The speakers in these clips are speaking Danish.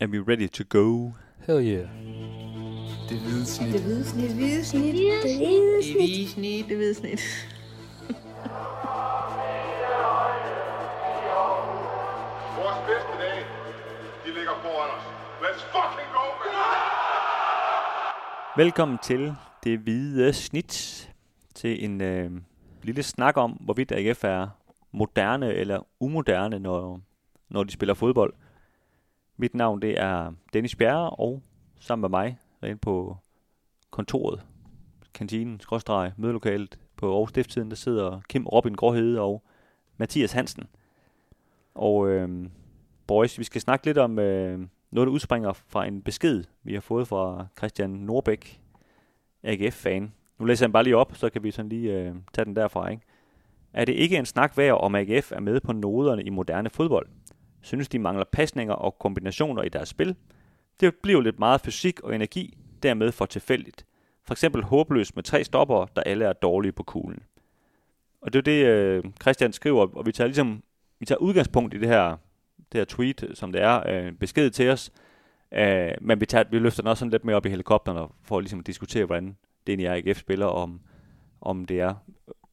Are we ready to go? Hell yeah. Det hvide snit. Det hvide snit. Det hvide snit. Det hvide snit. hvide snit. Det hvide snit. Vores bedste dage, de ligger foran os. Let's fucking go, man! Velkommen til det hvide snit. Til en øh, lille snak om, hvorvidt AGF er moderne eller umoderne, når, når de spiller fodbold. Mit navn det er Dennis Bjerre, og sammen med mig inde på kontoret, kantinen, skråstreg, mødelokalet på Aarhus Stifttiden, der sidder Kim Robin Gråhede og Mathias Hansen. Og øh, boys, vi skal snakke lidt om øh, noget, der udspringer fra en besked, vi har fået fra Christian Norbæk, AGF-fan. Nu læser jeg den bare lige op, så kan vi sådan lige øh, tage den derfra. Ikke? Er det ikke en snak værd, om AGF er med på noderne i moderne fodbold? Synes de mangler pasninger og kombinationer i deres spil? Det bliver lidt meget fysik og energi, dermed for tilfældigt. For eksempel håbløst med tre stopper, der alle er dårlige på kuglen. Og det er det, øh, Christian skriver, og vi tager ligesom vi tager udgangspunkt i det her, det her tweet, som det er, øh, besked til os, øh, men vi, tager, vi løfter den også sådan lidt mere op i helikopterne, for ligesom at diskutere, hvordan det egentlig er, AGF spiller, om, om det er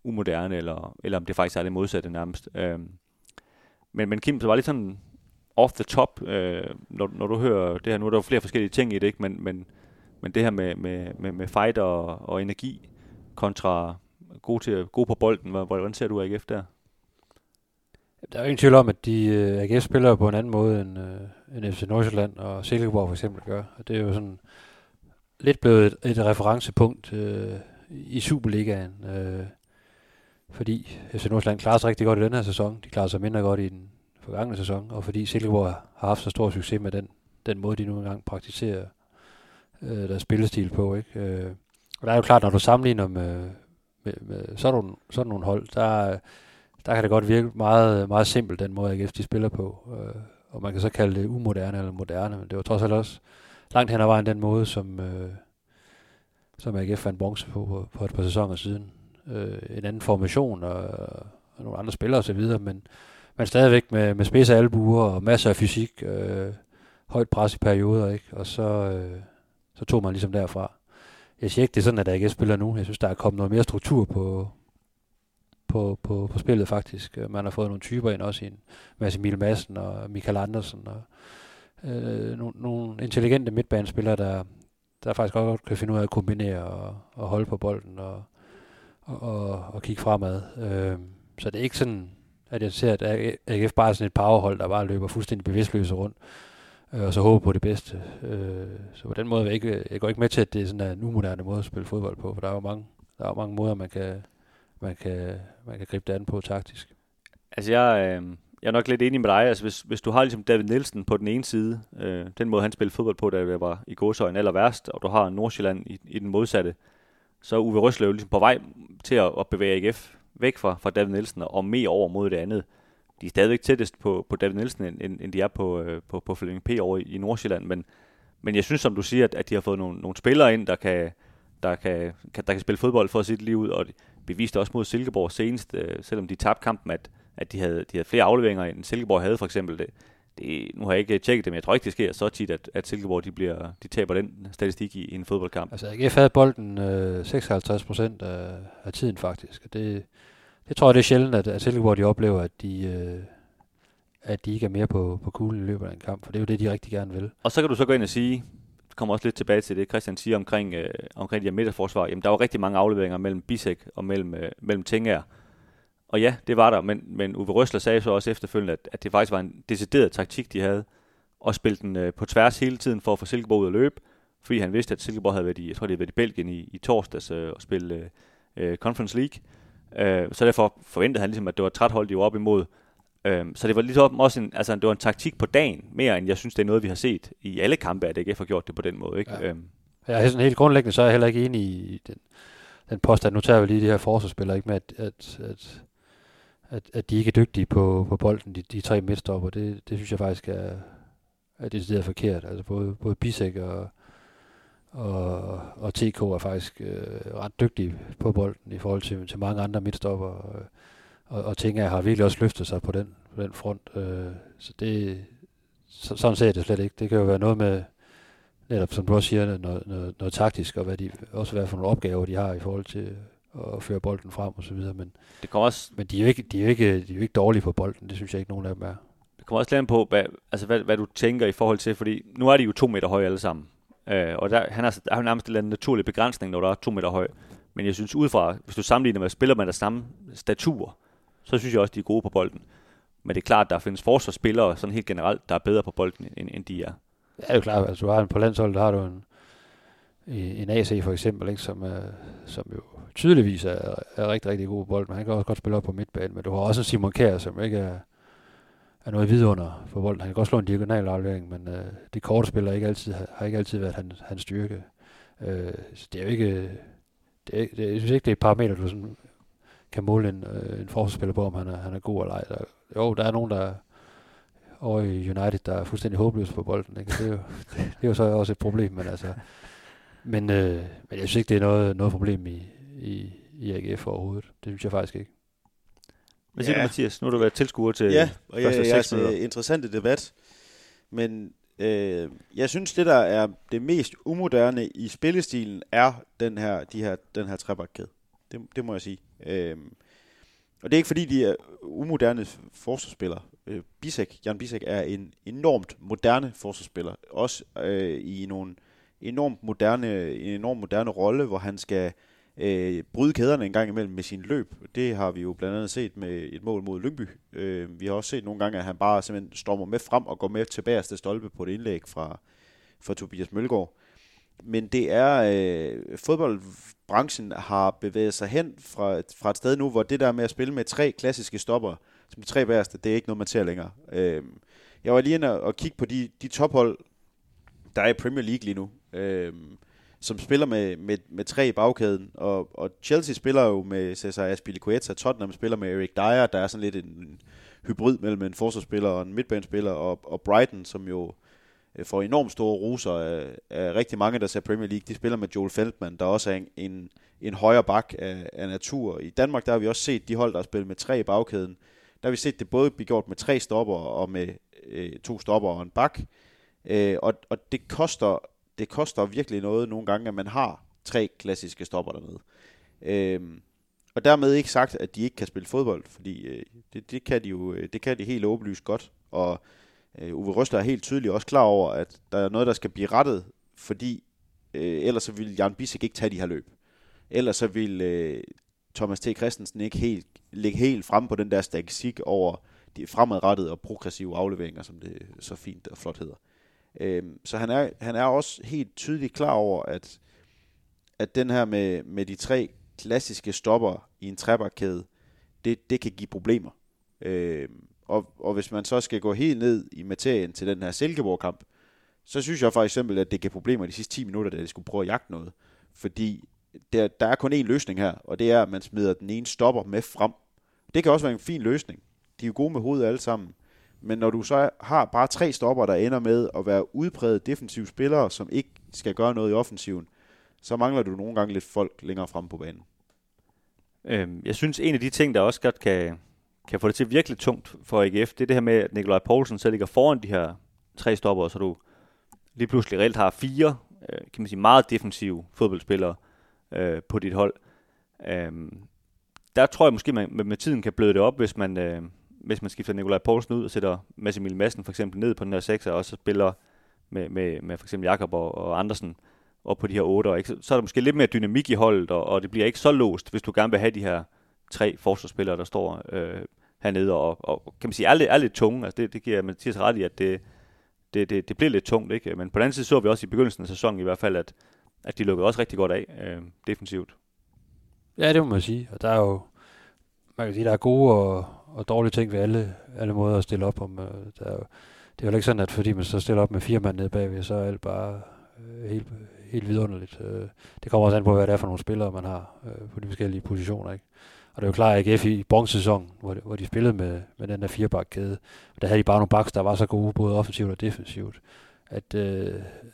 umoderne, eller, eller om det faktisk er det modsatte nærmest. Øh, men, men Kim, så var lidt sådan off the top, øh, når, når du hører det her, nu er der jo flere forskellige ting i det, ikke? Men, men, men det her med, med, med, med fight og, og energi kontra god, til, god på bolden, hvordan ser du AGF der? Der er jo ingen tvivl om, at de øh, uh, AGF spiller på en anden måde, end, uh, end FC Nordsjælland og Silkeborg for eksempel gør. Og det er jo sådan lidt blevet et, et referencepunkt uh, i Superligaen. Uh, fordi FC Nordsjælland klarer sig rigtig godt i den her sæson. De klarer sig mindre godt i den forgangne sæson. Og fordi Silkeborg har haft så stor succes med den, den måde, de nu engang praktiserer øh, deres spillestil på. Ikke? Øh, og der er jo klart, når du sammenligner med, med, med sådan, nogle, sådan nogle hold, der der kan det godt virke meget, meget simpelt, den måde AGF de spiller på. Øh, og man kan så kalde det umoderne eller moderne, men det var trods alt også langt hen ad vejen den måde, som, øh, som AGF fandt bronze på, på et par sæsoner siden. Øh, en anden formation og, og nogle andre spillere osv., men, men stadigvæk med, med spidse albuer og masser af fysik, øh, højt pres i perioder, ikke? og så, øh, så tog man ligesom derfra. Jeg siger ikke, det er sådan, at AGF spiller nu. Jeg synes, der er kommet noget mere struktur på, på, på, på spillet faktisk. Man har fået nogle typer ind også i en masse Emil Madsen og Michael Andersen og øh, nogle, nogle intelligente midtbanespillere, der, der faktisk godt kan finde ud af at kombinere og, og holde på bolden og, og, og, og kigge fremad. Øh, så det er ikke sådan, at jeg ser, at AGF bare er sådan et powerhold, der bare løber fuldstændig bevidstløse rundt øh, og så håber på det bedste. Øh, så på den måde jeg ikke, jeg går ikke med til, at det er sådan en umoderne måde at spille fodbold på, for der er jo mange, der er jo mange måder, man kan, man kan, man kan gribe det an på taktisk. Altså jeg, øh, jeg er nok lidt enig med dig. Altså hvis, hvis du har ligesom David Nielsen på den ene side, øh, den måde han spillede fodbold på, da det var i godsøjen aller værst, og du har Nordsjælland i, i den modsatte, så er Uwe Røslev ligesom på vej til at, at bevæge AGF væk fra, fra David Nielsen og mere over mod det andet. De er stadigvæk tættest på, på David Nielsen, end, end, de er på, øh, på, på Flemming P. over i, i Nordsjælland, men, men jeg synes, som du siger, at, at de har fået nogle, nogle spillere ind, der kan, der kan, kan, der kan spille fodbold for sit liv ud, og beviste også mod Silkeborg senest, øh, selvom de tabte kampen, at, at de, havde, de havde flere afleveringer, end Silkeborg havde for eksempel. Det, det, nu har jeg ikke tjekket det, men jeg tror ikke, det sker så tit, at, at Silkeborg de bliver, de taber den statistik i, i en fodboldkamp. Altså AGF havde bolden øh, 56 procent af, af tiden faktisk, og det, det tror jeg, det er sjældent, at, at Silkeborg de oplever, at de, øh, at de ikke er mere på, på kuglen i løbet af en kamp, for det er jo det, de rigtig gerne vil. Og så kan du så gå ind og sige, kommer også lidt tilbage til det, Christian siger omkring, øh, omkring de her midterforsvar. Jamen, der var rigtig mange afleveringer mellem Bisek og mellem, øh, mellem Tinger. Og ja, det var der, men, men Uwe Røsler sagde så også efterfølgende, at, at det faktisk var en decideret taktik, de havde, og spille den øh, på tværs hele tiden for at få Silkeborg ud at løbe, fordi han vidste, at Silkeborg havde været i, jeg tror, de havde været i Belgien i, i torsdags øh, og spille øh, øh, Conference League. Øh, så derfor forventede han ligesom, at det var et træt hold, de var op imod. Øhm, så det var ligesom også en, altså, det var en taktik på dagen, mere end jeg synes, det er noget, vi har set i alle kampe, at AGF har gjort det på den måde. Ikke? Ja. Øhm. Jeg er sådan helt grundlæggende, så er jeg heller ikke enig i den, den påstand. Nu tager vi lige de her forsvarsspillere, ikke med, at, at, at, at, at de ikke er dygtige på, på bolden, de, de tre midtstopper. Det, det synes jeg faktisk er, er decideret forkert. Altså både, både Bisek og, og, og TK er faktisk øh, ret dygtige på bolden i forhold til, til mange andre midtstopper. Øh, og, og, og ting har virkelig også løftet sig på den, på den front. Øh, så det, så, sådan ser jeg det slet ikke. Det kan jo være noget med, netop som du også siger, noget, noget, noget taktisk, og hvad de, også hvad for nogle opgaver, de har i forhold til at føre bolden frem og så videre. Men, Det kommer også, men de, er jo ikke, de, er jo ikke, de er jo ikke dårlige på bolden. Det synes jeg ikke, nogen af dem er. det kommer også lidt på, hvad, altså hvad, hvad, du tænker i forhold til, fordi nu er de jo to meter høje alle sammen. Øh, og der, han har, der er jo nærmest en naturlig begrænsning, når der er to meter høj. Men jeg synes udefra, hvis du sammenligner med spiller med der samme statur, så synes jeg også, de er gode på bolden. Men det er klart, at der findes forsvarsspillere sådan helt generelt, der er bedre på bolden, end, end de er. Ja, det er jo klart, altså du har en, på landsholdet, der har du en, en AC for eksempel, ikke, som, er, som jo tydeligvis er, er rigtig, rigtig god på bolden, men han kan også godt spille op på midtbanen, men du har også Simon Kjær, som ikke er, er noget vidunder for bolden. Han kan godt slå en diagonal aflevering, men øh, de korte spillere ikke altid, har, har ikke altid været hans, hans styrke. Øh, så det er jo ikke, det er, det, jeg synes ikke, det er et parameter, du sådan kan måle en, øh, en forsvarsspiller på, om han er, han er god eller ej. Der, jo, der er nogen, der over i United, der er fuldstændig håbløse på bolden. Ikke? Det, er jo, det er jo så også et problem, men altså... Men, øh, men jeg synes ikke, det er noget, noget problem i, i, i AGF overhovedet. Det synes jeg faktisk ikke. Hvad siger Ja. du, Mathias? Nu har du været tilskuer til Ja, og første jeg, minutter. jeg, interessante debat. Men øh, jeg synes, det der er det mest umoderne i spillestilen, er den her, de her, den her trebakkæde. Det, det må jeg sige. Øh, og det er ikke fordi, de er umoderne forsvarsspillere. Øh, Bisek, Jan Bisek er en enormt moderne forsvarsspiller. Også øh, i nogle enormt moderne, en enormt moderne rolle, hvor han skal øh, Øh, bryde kæderne en gang imellem med sin løb. Det har vi jo blandt andet set med et mål mod Lyngby. Øh, vi har også set nogle gange, at han bare simpelthen stormer med frem og går med til bagerste stolpe på et indlæg fra, fra Tobias Mølgaard. Men det er, øh, fodboldbranchen har bevæget sig hen fra, fra et sted nu, hvor det der med at spille med tre klassiske stopper, som de tre bagerste, det er ikke noget, man ser længere. Øh, jeg var lige inde og kigge på de, de tophold, der er i Premier League lige nu. Øh, som spiller med, med, med tre i bagkæden, og, og Chelsea spiller jo med Cesar Azpilicueta, Tottenham spiller med Eric Dyer, der er sådan lidt en, hybrid mellem en forsvarsspiller og en midtbanespiller, og, og Brighton, som jo øh, får enormt store roser af, af rigtig mange, der ser Premier League, de spiller med Joel Feldman, der også er en, en, en højre bak af, af natur. I Danmark, der har vi også set de hold, der har spillet med tre i bagkæden, der har vi set det både blive gjort med tre stopper og med øh, to stopper og en bak. Øh, og, og det koster det koster virkelig noget nogle gange, at man har tre klassiske stopper dernede. Øhm, og dermed ikke sagt, at de ikke kan spille fodbold, fordi øh, det, det, kan de jo øh, det kan de helt åbenlyst godt. Og øh, Uwe Røster er helt tydeligt også klar over, at der er noget, der skal blive rettet, fordi øh, ellers så vil Jan Bissek ikke tage de her løb. Ellers så vil øh, Thomas T. Christensen ikke helt, ligge helt frem på den der statistik over de fremadrettede og progressive afleveringer, som det så fint og flot hedder. Øh, så han er, han er også helt tydeligt klar over, at, at den her med, med de tre klassiske stopper i en trebakkæde, det, det kan give problemer. Øh, og, og hvis man så skal gå helt ned i materien til den her Silkeborg-kamp, så synes jeg for eksempel, at det gav problemer de sidste 10 minutter, da de skulle prøve at jagte noget. Fordi der, der er kun én løsning her, og det er, at man smider den ene stopper med frem. Det kan også være en fin løsning. De er jo gode med hovedet alle sammen. Men når du så har bare tre stopper, der ender med at være udpræget defensive spillere, som ikke skal gøre noget i offensiven, så mangler du nogle gange lidt folk længere frem på banen. Øhm, jeg synes, en af de ting, der også godt kan, kan få det til virkelig tungt for AGF, det er det her med, at Nikolaj Poulsen så ligger foran de her tre stopper, så du lige pludselig reelt har fire, øh, kan man sige, meget defensive fodboldspillere øh, på dit hold. Øhm, der tror jeg måske, man med, med tiden kan bløde det op, hvis man, øh, hvis man skifter Nikolaj Poulsen ud og sætter Mads Emil Madsen for eksempel ned på den her 6, og så spiller med, med, med for eksempel Jakob og, og Andersen op på de her 8, ikke? Så, så er der måske lidt mere dynamik i holdet, og, og det bliver ikke så låst, hvis du gerne vil have de her tre forsvarsspillere, der står øh, hernede, og, og kan man sige, er lidt, er lidt tunge. Altså det, det giver Mathias ret i, at det, det, det, det bliver lidt tungt, ikke? Men på den anden side så vi også i begyndelsen af sæsonen i hvert fald, at, at de lukkede også rigtig godt af øh, defensivt. Ja, det må man sige. Og der er jo, man kan sige, der er gode og, og dårlige ting ved alle, alle måder at stille op om. Øh, Der er jo, det er jo ikke sådan, at fordi man så stiller op med fire mand nede bagved, så er alt bare øh, helt, helt vidunderligt. Øh, det kommer også an på, hvad det er for nogle spillere, man har øh, på de forskellige positioner. Ikke? Og det er jo klart, at AGF i bronzesæsonen, hvor, de- hvor de spillede med, med den der firebakkæde, der havde de bare nogle baks, der var så gode, både offensivt og defensivt, at, øh,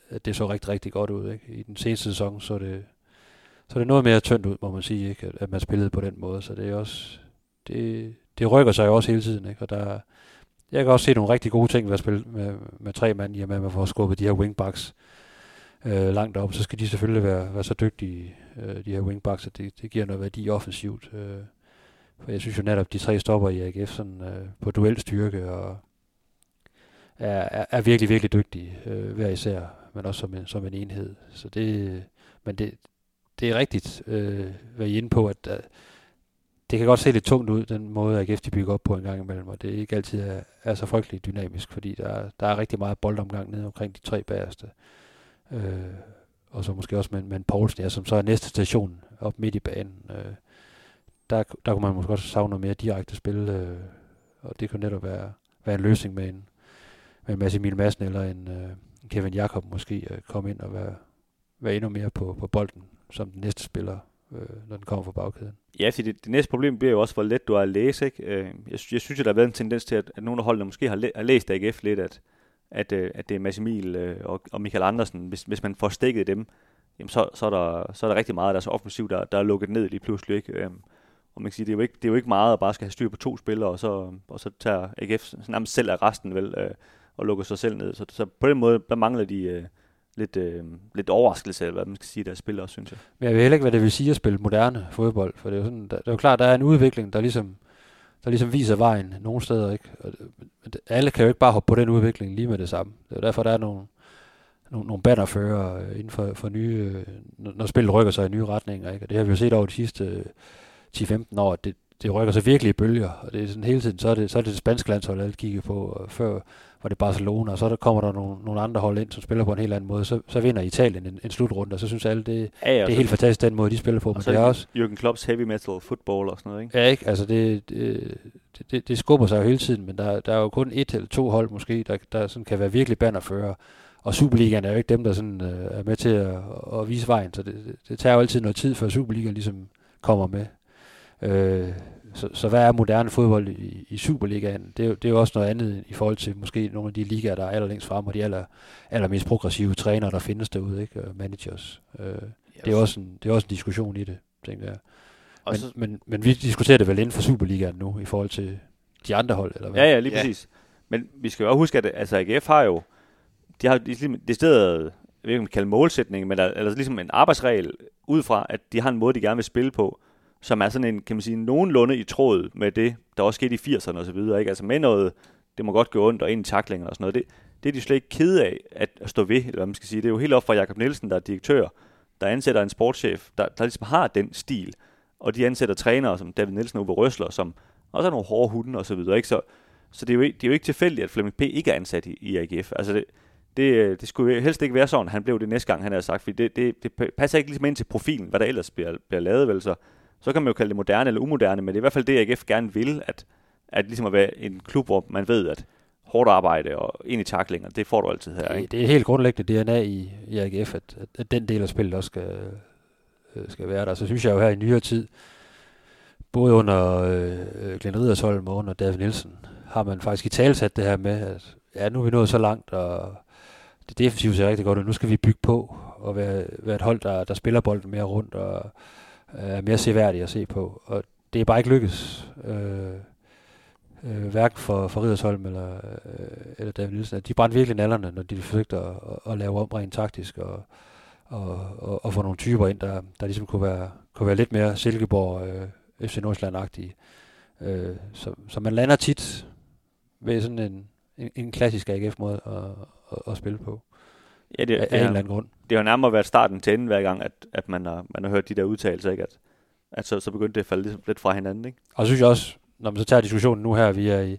at det så rigtig, rigtig godt ud. Ikke? I den seneste sæson så det, så er det noget mere tyndt ud, må man sige, ikke? At, at man spillede på den måde. Så det er også, det, det rykker sig jo også hele tiden, ikke? og der, jeg kan også se nogle rigtig gode ting ved at spille med, med tre mand, i og med at man får skubbet de her wingbacks øh, langt op. Så skal de selvfølgelig være, være så dygtige, øh, de her wingbacks, at det, det giver noget værdi offensivt. Øh, for jeg synes jo netop, de tre stopper i AGF sådan, øh, på duelstyrke og er, er, er virkelig, virkelig dygtige øh, hver især, men også som en, som en enhed. Så det, men det, det er rigtigt, øh, hvad I er inde på, at uh, det kan godt se lidt tungt ud, den måde AGF de bygger op på en gang imellem, og det er ikke altid er, er så frygteligt dynamisk, fordi der, er, der er rigtig meget boldomgang nede omkring de tre bagerste. Øh, og så måske også med, med en Poulsen, ja, som så er næste station op midt i banen. Øh, der, der kunne man måske også savne noget mere direkte spil, øh, og det kunne netop være, være en løsning med en, med en Mads Emil Madsen eller en øh, Kevin Jakob måske øh, komme ind og være, være endnu mere på, på bolden som den næste spiller, øh, når den kommer fra bagkæden. Ja, fordi det, det næste problem bliver jo også, hvor let du er at læse. Ikke? Øh, jeg, jeg synes jo, der har været en tendens til, at, at nogle af holdene måske har, læ- har læst AGF lidt, at, at, øh, at det er Mads Emil øh, og, og Michael Andersen. Hvis, hvis man får stikket dem, jamen så, så, er der, så er der rigtig meget af deres offensiv, der, der er lukket ned lige pludselig. Ikke? Øh, og man kan sige, det er, jo ikke, det er jo ikke meget at bare skal have styr på to spillere, og så, og så tager AGF nærmest selv af resten vel, øh, og lukker sig selv ned. Så, så på den måde, der mangler de øh, lidt, øh, lidt overraskelse, eller hvad man skal sige, der spiller også, synes jeg. Men jeg ved heller ikke, hvad det vil sige at spille moderne fodbold, for det er jo, sådan, der, det er jo klart, der er en udvikling, der ligesom, der ligesom viser vejen nogle steder. Ikke? Og det, alle kan jo ikke bare hoppe på den udvikling lige med det samme. Det er derfor, der er nogle, nogle, nogle bannerfører øh, inden for, for nye, øh, når spillet rykker sig i nye retninger. Ikke? Og det har vi jo set over de sidste øh, 10-15 år, at det, det rykker sig virkelig i bølger, og det er sådan hele tiden, så er det, så er det, det spanske landshold, alle kigger på, og før var det Barcelona, og så der kommer der nogle, nogle andre hold ind, som spiller på en helt anden måde, så, så vinder Italien en, en slutrunde, og så synes alle, det, Ja, ja, det er helt fantastisk, den måde, de spiller på, men det er også, Jürgen Klopps heavy metal football og sådan noget, ikke? ja ikke, altså det, det, det, det skubber sig jo hele tiden, men der, der er jo kun et eller to hold måske, der, der sådan kan være virkelig bannerfører, og Superligaen er jo ikke dem, der sådan, øh, er med til at, at vise vejen, så det, det, det tager jo altid noget tid, før Superligaen ligesom kommer med. Øh, så, så hvad er moderne fodbold i, i Superligaen? Det er, jo, det er jo også noget andet i forhold til måske nogle af de ligaer, der er allerlængst frem, og de aller, allermest progressive trænere, der findes derude, ikke? Og managers. Øh, det, er også en, det er også en diskussion i det, tænker jeg. Og Men, så, men, men vi diskuterer det vel inden for Superligaen nu, i forhold til de andre hold, eller hvad? ja, ja, lige Ja. præcis. Men vi skal jo også huske, at altså, AGF har jo, de har ligesom det sted, jeg ved ikke, om man kan kalde målsætning, men der, eller ligesom en arbejdsregel ud fra, at de har en måde, de gerne vil spille på, som er sådan en, kan man sige, nogenlunde i tråd med det, der også skete i 80'erne og så videre, ikke? Altså med noget, det må godt gå ondt og ind i taklingen og sådan noget. Det, det er de slet ikke kede af at, at stå ved, eller hvad man skal sige. Det er jo helt op fra Jakob Nielsen, der er direktør, der ansætter en sportschef, der, der ligesom har den stil, og de ansætter trænere som David Nielsen og Uwe Røsler, som også er nogle hårde hunde og så videre, ikke? Så, så det, er jo det er jo ikke tilfældigt, at Flemming P. ikke er ansat i, i AGF. Altså det, det, det skulle helst ikke være sådan, han blev det næste gang, han havde sagt, fordi det, det, det passer ikke ligesom ind til profilen, hvad der ellers bliver, bliver lavet, vel? Så, så kan man jo kalde det moderne eller umoderne, men det er i hvert fald det, AGF gerne vil, at, at ligesom at være en klub, hvor man ved, at hårdt arbejde og ind i taklinger, det får du altid her, ikke? Det, det er helt grundlæggende DNA i, i AGF, at, at, at den del af spillet også skal, øh, skal være der. Så synes jeg jo her i nyere tid, både under øh, Glenn Ridersholm og under David Nielsen, har man faktisk i talsat det her med, at ja, nu er vi nået så langt, og det defensive ser rigtig godt ud. Nu skal vi bygge på og være, være et hold, der, der spiller bolden mere rundt og er mere seværdige at se på. Og det er bare ikke lykkes. Øh, øh, hverken for, for Ridersholm eller, øh, eller David Nielsen. De brændte virkelig nallerne, når de forsøgte at, at, at lave om rent taktisk og, og, og, og få nogle typer ind, der, der ligesom kunne være, kunne være lidt mere Silkeborg, øh, FC Nordsjælland-agtige. Øh, så, så man lander tit ved sådan en, en, en klassisk AGF-måde at, at, at spille på. Ja, det, af det, en eller anden grund. det har nærmere været starten til enden hver gang, at, at man, har, man har hørt de der udtalelser, ikke? At, at så, så begyndte det at falde lidt, lidt fra hinanden, ikke? Og så synes jeg også, når man så tager diskussionen nu her, vi er i,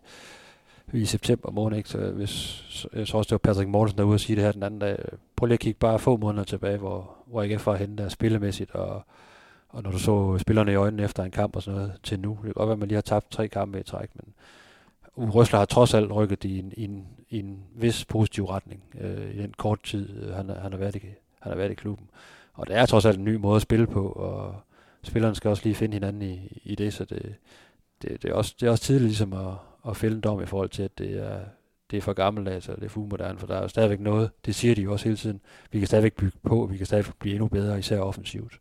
vi i september måned, ikke? så hvis, så, jeg tror også, det var Patrick Mortensen, der ude og sige det her den anden dag. Prøv lige at kigge bare få måneder tilbage, hvor, hvor AGF var henne der spillemæssigt, og, og når du så spillerne i øjnene efter en kamp og sådan noget til nu. Det kan godt være, at man lige har tabt tre kampe i træk, men Røsler har trods alt rykket i en, i en, i en vis positiv retning øh, i den kort tid, øh, han, han, har været i, han har været i klubben. Og det er trods alt en ny måde at spille på, og spillerne skal også lige finde hinanden i, i det, så det, det, det, er også, det er også tidligt ligesom at, at fælde en dom i forhold til, at det er, det er for gammeldags, altså, og det er for umoderne, for der er jo stadigvæk noget, det siger de jo også hele tiden, vi kan stadigvæk bygge på, vi kan stadigvæk blive endnu bedre, især offensivt.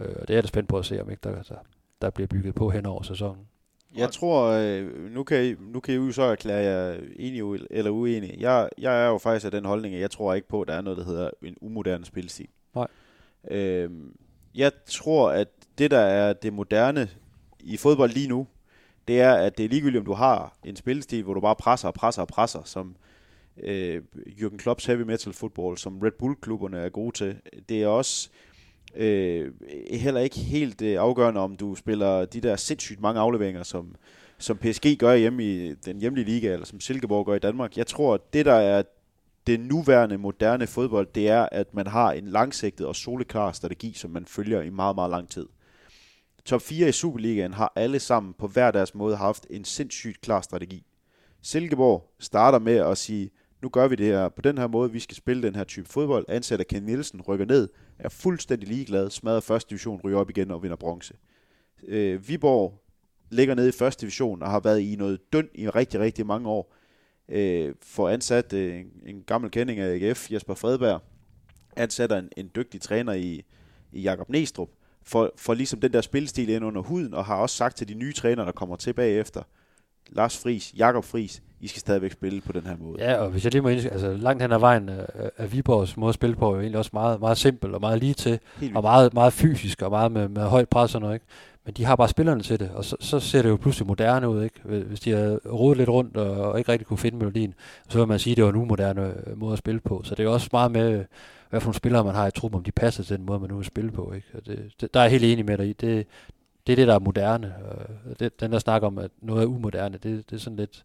Øh, og det er jeg da spændt på at se, om ikke der, der, der bliver bygget på hen over sæsonen. Jeg tror, øh, nu kan, I, nu kan I jo så erklære jer enige eller uenige. Jeg, jeg er jo faktisk af den holdning, at jeg tror ikke på, at der er noget, der hedder en umoderne spilstil. Nej. Øhm, jeg tror, at det, der er det moderne i fodbold lige nu, det er, at det er ligegyldigt, om du har en spilstil, hvor du bare presser og presser og presser, som øh, Jürgen Klopps heavy metal football, som Red Bull-klubberne er gode til. Det er også øh, heller ikke helt øh, afgørende, om du spiller de der sindssygt mange afleveringer, som, som PSG gør hjemme i den hjemlige liga, eller som Silkeborg gør i Danmark. Jeg tror, at det, der er det nuværende moderne fodbold, det er, at man har en langsigtet og soleklar strategi, som man følger i meget, meget lang tid. Top 4 i Superligaen har alle sammen på hver deres måde haft en sindssygt klar strategi. Silkeborg starter med at sige, nu gør vi det her på den her måde, vi skal spille den her type fodbold. Ansætter Ken Nielsen, rykker ned, er fuldstændig ligeglad, smadrer første division, ryger op igen og vinder bronze. Øh, Viborg ligger nede i første division og har været i noget døn i rigtig, rigtig mange år. Øh, får ansat øh, en, en gammel kending af AGF, Jesper Fredberg, ansætter en, en dygtig træner i, i Jakob Næstrup, for, for ligesom den der spilstil ind under huden, og har også sagt til de nye trænere, der kommer til bagefter, Lars Friis, Jakob Friis, I skal stadigvæk spille på den her måde. Ja, og hvis jeg lige må ind, altså langt hen ad vejen er, er Viborgs måde at spille på jo egentlig også meget, meget simpel og meget lige til, og meget, meget fysisk og meget med, med højt pres og noget, ikke? Men de har bare spillerne til det, og så, så ser det jo pludselig moderne ud, ikke? Hvis de har rodet lidt rundt og, og ikke rigtig kunne finde melodien, så vil man sige, at det var en umoderne øh, måde at spille på. Så det er jo også meget med, hvad for nogle spillere man har i truppen, om de passer til den måde, man nu vil spille på, ikke? Og det, det, der er jeg helt enig med dig i. Det, det er det, der er moderne. Og det, den der snak om, at noget er umoderne, det, det er sådan lidt...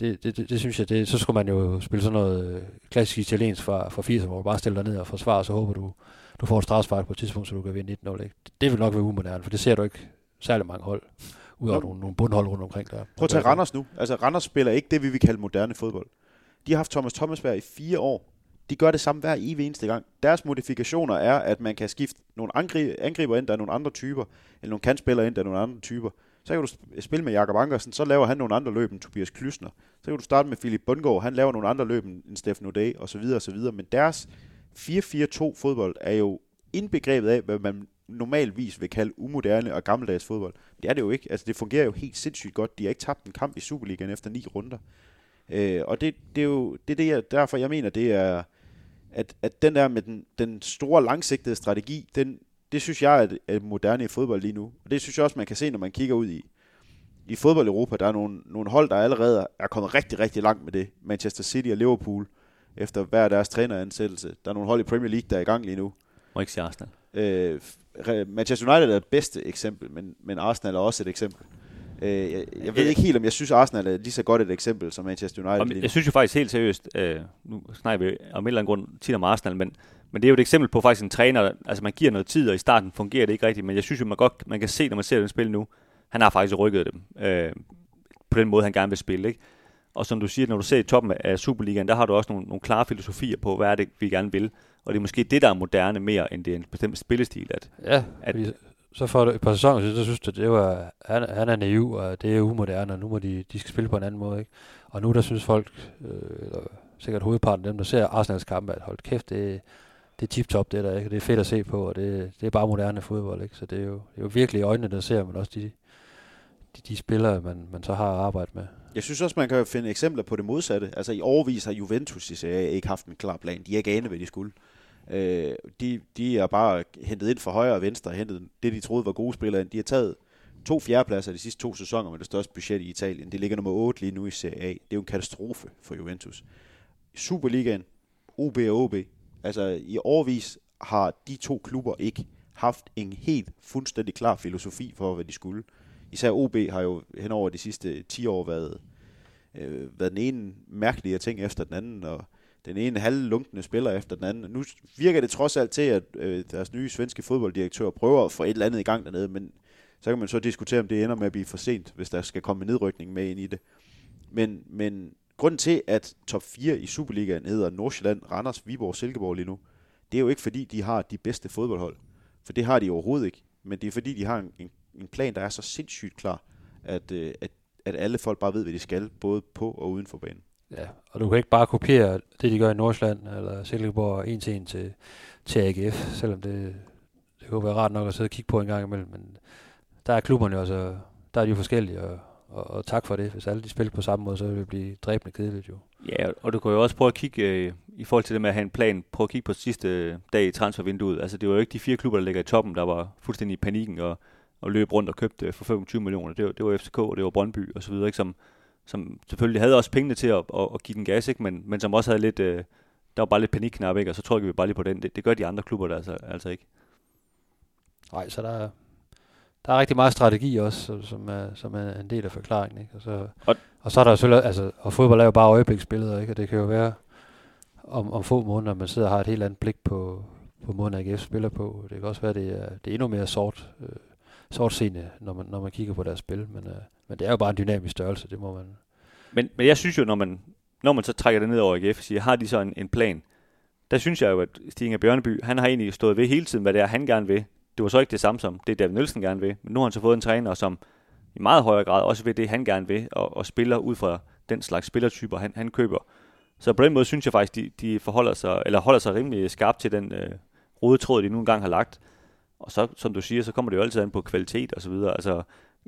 Det, det, det, det synes jeg, det, så skulle man jo spille sådan noget øh, klassisk italiensk fra, fra 80'erne, hvor du bare stiller dig ned og forsvarer, så håber du, du får et strafspark på et tidspunkt, så du kan vinde 1-0. Ikke? Det, det vil nok være umoderne, for det ser du ikke særlig mange hold, udover nogle, nogle bundhold rundt omkring der. Prøv at tage Randers nu. Altså, Randers spiller ikke det, vi vil kalde moderne fodbold. De har haft Thomas Thomasberg i fire år. De gør det samme hver evig eneste gang. Deres modifikationer er, at man kan skifte nogle angriber ind, der er nogle andre typer, eller nogle kantspillere ind, der er nogle andre typer. Så kan du spille med Jakob Ankersen, så laver han nogle andre løb end Tobias Klysner. Så kan du starte med Philip Bundgaard, han laver nogle andre løb end Steffen O'Day, og så videre, og så videre. Men deres 4-4-2 fodbold er jo indbegrebet af, hvad man normalvis vil kalde umoderne og gammeldags fodbold. Det er det jo ikke. Altså, det fungerer jo helt sindssygt godt. De har ikke tabt en kamp i Superligaen efter ni runder. Øh, og det, det er jo det er det, jeg, derfor, jeg mener, det er, at, at den der med den, den store langsigtede strategi, den, det synes jeg er, er moderne i fodbold lige nu. Og det synes jeg også, man kan se, når man kigger ud i, i fodbold Europa. Der er nogle, nogle hold, der allerede er kommet rigtig, rigtig langt med det. Manchester City og Liverpool, efter hver deres træneransættelse. Der er nogle hold i Premier League, der er i gang lige nu. Må ikke sige Arsenal. Øh, Manchester United er det bedste eksempel, men, men Arsenal er også et eksempel. Øh, jeg, jeg ved ikke helt, om jeg synes, Arsenal er lige så godt et eksempel som Manchester United. Nu. jeg synes jo faktisk helt seriøst, øh, nu snakker vi om en eller anden grund tit om Arsenal, men, men det er jo et eksempel på faktisk en træner, der- altså man giver noget tid, og i starten fungerer det ikke rigtigt, men jeg synes jo, man godt man kan se, når man ser den spil nu, han har faktisk rykket dem øh, på den måde, han gerne vil spille. Ikke? Og som du siger, når du ser i toppen af Superligaen, der har du også nogle, nogle klare filosofier på, hvad er det, vi gerne vil. Og det er måske det, der er moderne mere, end det er en bestemt spillestil. At, Ja, At- fordi så for et par sæsoner siden, så synes du, det var, han, han er naiv, og det er umoderne, og nu må de, de skal spille på en anden måde. Ikke? Og nu der synes folk, øh, eller sikkert hovedparten af dem, der ser Arsenals kampe, at hold kæft, det, det er tip-top det der, ikke? det er fedt at se på, og det, det er bare moderne fodbold. Ikke? Så det er, jo, det er jo virkelig øjnene, der ser, men også de, de, de spillere, man, man så har arbejdet med. Jeg synes også, man kan finde eksempler på det modsatte. Altså i overvis har Juventus i Serie ikke haft en klar plan. De har ikke anet, hvad de skulle. Øh, de, de er bare hentet ind fra højre og venstre, hentet det, de troede var gode spillere ind. De har taget to fjerdepladser de sidste to sæsoner med det største budget i Italien. Det ligger nummer 8 lige nu i Serie A. Det er jo en katastrofe for Juventus. I Superligaen, OB og OB, altså i årvis har de to klubber ikke haft en helt fuldstændig klar filosofi for, hvad de skulle. Især OB har jo hen over de sidste 10 år været, øh, været den ene mærkelige ting efter den anden, og den ene halvlunkende spiller efter den anden. Nu virker det trods alt til, at øh, deres nye svenske fodbolddirektør prøver at få et eller andet i gang dernede, men så kan man så diskutere, om det ender med at blive for sent, hvis der skal komme en nedrykning med ind i det. Men, men grunden til, at top 4 i Superligaen hedder Nordsjælland, Randers, Viborg og Silkeborg lige nu, det er jo ikke fordi, de har de bedste fodboldhold. For det har de overhovedet ikke. Men det er fordi, de har en, en, en plan, der er så sindssygt klar, at, øh, at, at alle folk bare ved, hvad de skal, både på og uden for banen. Ja, og du kan ikke bare kopiere det, de gør i Nordsjælland eller Silkeborg en til en til, til AGF, selvom det, det kunne være rart nok at sidde og kigge på en gang imellem, men der er klubberne jo altså, der er de jo forskellige, og, og, og tak for det. Hvis alle de spiller på samme måde, så vil det blive dræbende kedeligt jo. Ja, og du kan jo også prøve at kigge, øh, i forhold til det med at have en plan, prøve at kigge på sidste dag i transfervinduet. Altså det var jo ikke de fire klubber, der ligger i toppen, der var fuldstændig i panikken og, og løb rundt og købte øh, for 25 millioner. Det var, det var FCK, og det var Brøndby og så videre, ikke? Som, som selvfølgelig havde også pengene til at, at, at give den gas, ikke? Men, men som også havde lidt, øh, der var bare lidt panikknap, ikke? og så trykker vi bare lige på den. Det, det gør de andre klubber der altså, altså ikke. Nej, så der er, der er rigtig meget strategi også, som- er, som er en del af forklaringen. Ikke? Og, så, og, Og- og så er der selvfølgelig, altså, og fodbold er jo bare øjebliksbilleder, ikke? og det kan jo være om, om få måneder, man sidder og har et helt andet blik på, på måden, AGF spiller på. Det kan også være, det er, det er endnu mere sort, øh, sortseende, når man, når man kigger på deres spil, men, øh, men det er jo bare en dynamisk størrelse, det må man... Men, men jeg synes jo, når man, når man så trækker det ned over AGF og siger, har de så en, en plan? Der synes jeg jo, at Stig Inger Bjørneby, han har egentlig stået ved hele tiden, hvad det er, han gerne vil. Det var så ikke det samme som det, David Nielsen gerne vil. Men nu har han så fået en træner, som i meget højere grad også ved det, han gerne vil, og, og spiller ud fra den slags spillertyper, han, han køber. Så på den måde synes jeg faktisk, de, de forholder sig, eller holder sig rimelig skarpt til den øh, rode tråd, de nu engang har lagt. Og så, som du siger, så kommer det jo altid an på kvalitet og så videre. Altså,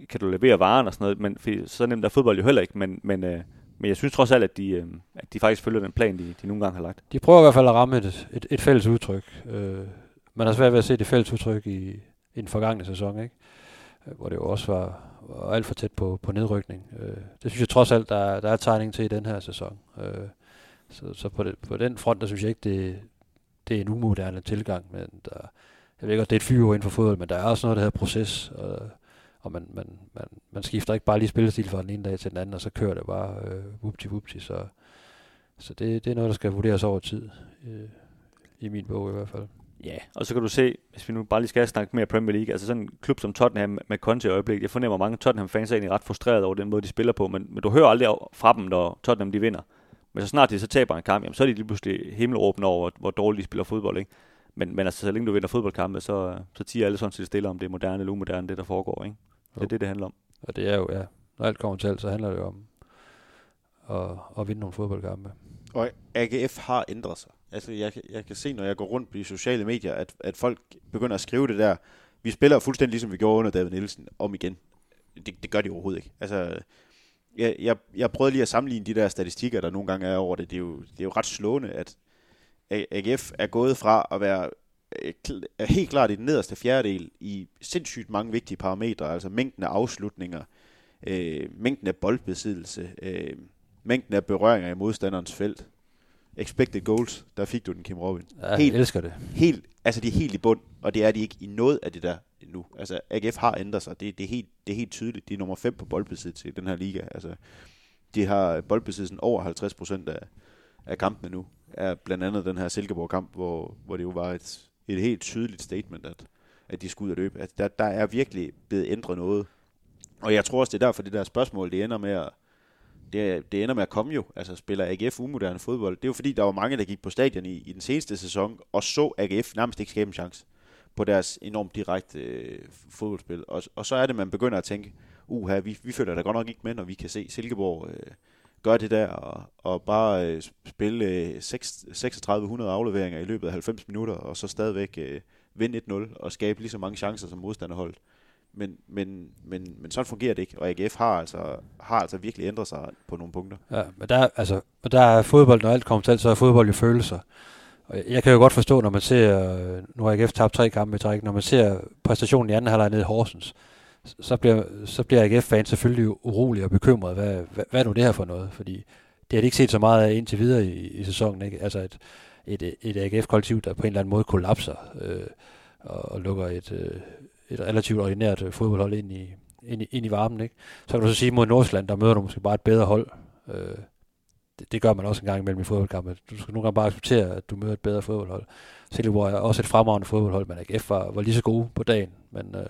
kan du levere varen og sådan noget, men fordi så nemt er fodbold jo heller ikke, men, men, øh, men jeg synes trods alt, at de, øh, at de faktisk følger den plan, de, de nogle gange har lagt. De prøver i hvert fald at ramme et, et, et fælles udtryk. Øh, man har svært ved at se det fælles udtryk i, i den forgangne sæson, ikke? Øh, hvor det jo også var, var alt for tæt på, på nedrykning. Øh, det synes jeg trods alt, der, der er tegning til i den her sæson. Øh, så så på, det, på den front, der synes jeg ikke, det, det er en umoderne tilgang. Men der, jeg ved godt, det er et fyre inden for fodbold, men der er også noget, der hedder proces. Og, og man, man, man, man skifter ikke bare lige spillestil fra den ene dag til den anden, og så kører det bare øh, whoopty whoopty. Så, så det, det er noget, der skal vurderes over tid. Øh, I min bog i hvert fald. Ja, og så kan du se, hvis vi nu bare lige skal snakke mere Premier League, altså sådan en klub som Tottenham med Conte i øjeblikket, jeg fornemmer at mange Tottenham-fans er egentlig ret frustreret over den måde, de spiller på, men, men du hører aldrig fra dem, når Tottenham de vinder. Men så snart de så taber en kamp, jamen, så er de lige pludselig himmelråbende over, hvor, hvor dårligt de spiller fodbold. Ikke? Men, men altså, så længe du vinder fodboldkampe, så, så tiger alle sådan set stille om det er moderne eller umoderne, det der foregår. Ikke? Det er Jo. det, det handler om. Og det er jo, ja, når alt kommer til alt, så handler det jo om at, at vinde nogle fodboldkampe. Og AGF har ændret sig. Altså, jeg, kan- jeg kan se, når jeg går rundt på de sociale medier, at, at folk begynder at skrive det der. Vi spiller fuldstændig ligesom vi gjorde under David Nielsen om igen. Det, det gør de overhovedet ikke. Altså, jeg, jeg, jeg prøvede lige at sammenligne de der statistikker, der nogle gange er over det. Det er jo, det er jo ret slående, at AGF er gået fra at være øh, er helt klart i den nederste fjerdedel i sindssygt mange vigtige parametre, altså mængden af afslutninger, øh, mængden af boldbesiddelse, øh, mængden af berøringer i modstanderens felt, expected goals, der fik du den, Kim Robin. Ja, jeg Helt. elsker det. Helt, altså de er helt i bund, og det er de ikke i noget af det der endnu. Altså AGF har ændret sig, det, det, er, helt, det er helt tydeligt. De er nummer 5 på boldbesiddelse i den her liga. Altså, de har boldbesiddelsen over 50 procent af, af kampene nu. Er blandt andet den her Silkeborg-kamp, hvor, hvor det jo var et, et helt tydeligt statement, at, at de skulle ud og løbe. At der, der er virkelig blevet ændret noget. Og jeg tror også, det er derfor, det der spørgsmål, det ender med at, det, det ender med at komme jo. Altså spiller AGF umoderne fodbold. Det er jo fordi, der var mange, der gik på stadion i, i den seneste sæson, og så AGF nærmest ikke skabe en chance på deres enormt direkte øh, fodboldspil. Og, og så er det, man begynder at tænke, uha, vi, vi følger da godt nok ikke med, når vi kan se Silkeborg øh, gøre det der, og, og bare øh, spille øh, 6, 3600 afleveringer i løbet af 90 minutter, og så stadigvæk øh, vinde 1-0, og skabe lige så mange chancer som modstanderholdet. Men, men, men, men sådan fungerer det ikke, og AGF har altså, har altså virkelig ændret sig på nogle punkter. Ja, men der, altså, men der er fodbold, når alt kommer til alt, så er fodbold jo følelser. Og jeg- kan jo godt forstå, når man ser, øh, nu har AGF tabt tre kampe i træk, når man ser præstationen i anden halvleg nede i Horsens, så bliver, så bliver AGF-fans selvfølgelig urolig og bekymret. Hvad, hvad, hvad er nu det her for noget? Fordi det har de ikke set så meget af indtil videre i, i sæsonen. Ikke? Altså et, et, et AGF-kollektiv, der på en eller anden måde kollapser øh, og, og lukker et, øh, et relativt ordinært øh, fodboldhold ind i, ind, i, ind i varmen. Ikke? Så kan du så sige mod Nordsjælland, der møder du måske bare et bedre hold. Øh, det, det gør man også en gang imellem i fodboldkampe. Du skal nogle gange bare acceptere, at du møder et bedre fodboldhold. Silkeborg er også et fremragende fodboldhold, men AGF var, var lige så gode på dagen. Men øh,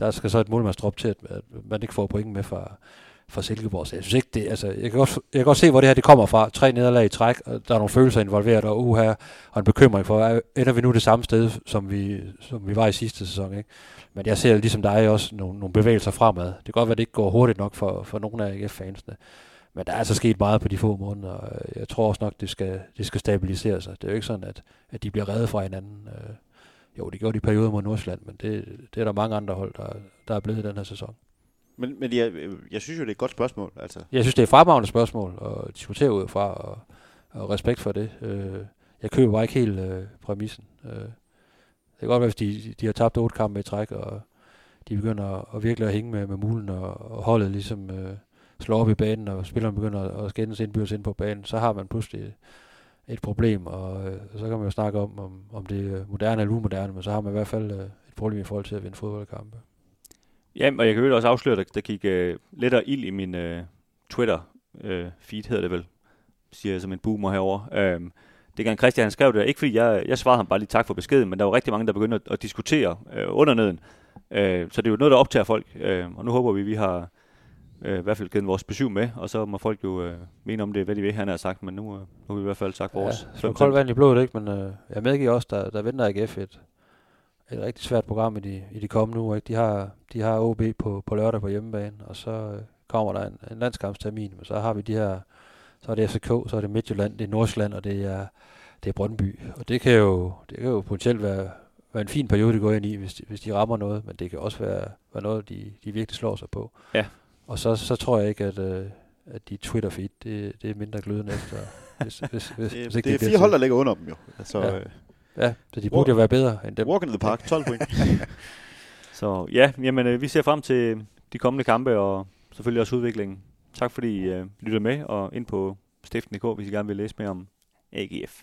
der skal så et målmandsdrop til, at, man ikke får point med fra, fra Silkeborg. Så jeg synes ikke, det, altså, jeg kan, godt, jeg kan godt se, hvor det her det kommer fra. Tre nederlag i træk, og der er nogle følelser involveret, og uha, og en bekymring for, ender vi nu det samme sted, som vi, som vi var i sidste sæson, ikke? Men jeg ser ligesom dig også nogle, nogle bevægelser fremad. Det kan godt være, at det ikke går hurtigt nok for, for nogle af AGF-fansene. Men der er altså sket meget på de få måneder, og jeg tror også nok, det skal, det skal stabilisere sig. Det er jo ikke sådan, at, at de bliver reddet fra hinanden. Øh, jo, det gjorde de i perioder mod Nordsjælland, men det, det er der mange andre hold, der, der er blevet i den her sæson. Men, men jeg, jeg synes jo, det er et godt spørgsmål. Altså. Jeg synes, det er et fremragende spørgsmål at diskutere ud fra, og, og respekt for det. Øh, jeg køber bare ikke helt øh, præmissen. Øh, det kan godt være, hvis de, de har tabt otte kampe i træk, og de begynder at, virkelig at hænge med, med mulen, og, og holdet ligesom øh, slår op i banen, og spillerne begynder at, at skændes indbyrdes ind på banen, så har man pludselig et problem, og øh, så kan man jo snakke om, om, om det er moderne eller umoderne, men så har man i hvert fald øh, et problem i forhold til at vinde fodboldkampe. Ja, og jeg kan jo også afsløre, at der, der gik øh, lidt af ild i min øh, Twitter-feed, øh, hedder det vel, siger jeg som en boomer herover. Øh, det gang Christian, han skrev det, ikke fordi jeg, jeg svarede ham bare lige tak for beskeden, men der var rigtig mange, der begyndte at, at diskutere øh, under neden. Øh, så det er jo noget, der optager folk, øh, og nu håber vi, vi har øh, i hvert fald givet vores besøg med, og så må folk jo øh, mene om det, hvad de vil, han har sagt, men nu, øh, nu har vi i hvert fald sagt vores. Ja, så koldt vand i blodet, ikke? Men øh, jeg medgiver også, der, der venter AGF et, et rigtig svært program i de, i de kommende uger. Ikke? De, har, de har OB på, på lørdag på hjemmebane, og så øh, kommer der en, en landskampstermin, men så har vi de her, så er det FCK, så er det Midtjylland, det er Nordsjælland, og det er, det er Brøndby. Og det kan jo, det kan jo potentielt være, være en fin periode, det går ind i, hvis de, hvis de rammer noget, men det kan også være, være noget, de, de virkelig slår sig på. Ja. Og så, så tror jeg ikke, at, øh, at de Twitter-feed, det, det er mindre glødende efter. Hvis, hvis, hvis, Det, hvis det, ikke det er fire hold, der ligger under dem jo. Altså, Ja. ja. Ja, så de burde jo være bedre end dem. Walk in the park, 12 point. Så ja, jamen, øh, vi ser frem til de kommende kampe, og selvfølgelig også udviklingen. Tak fordi I øh, lytter med, og ind på stiften.dk, hvis I gerne vil læse mere om AGF.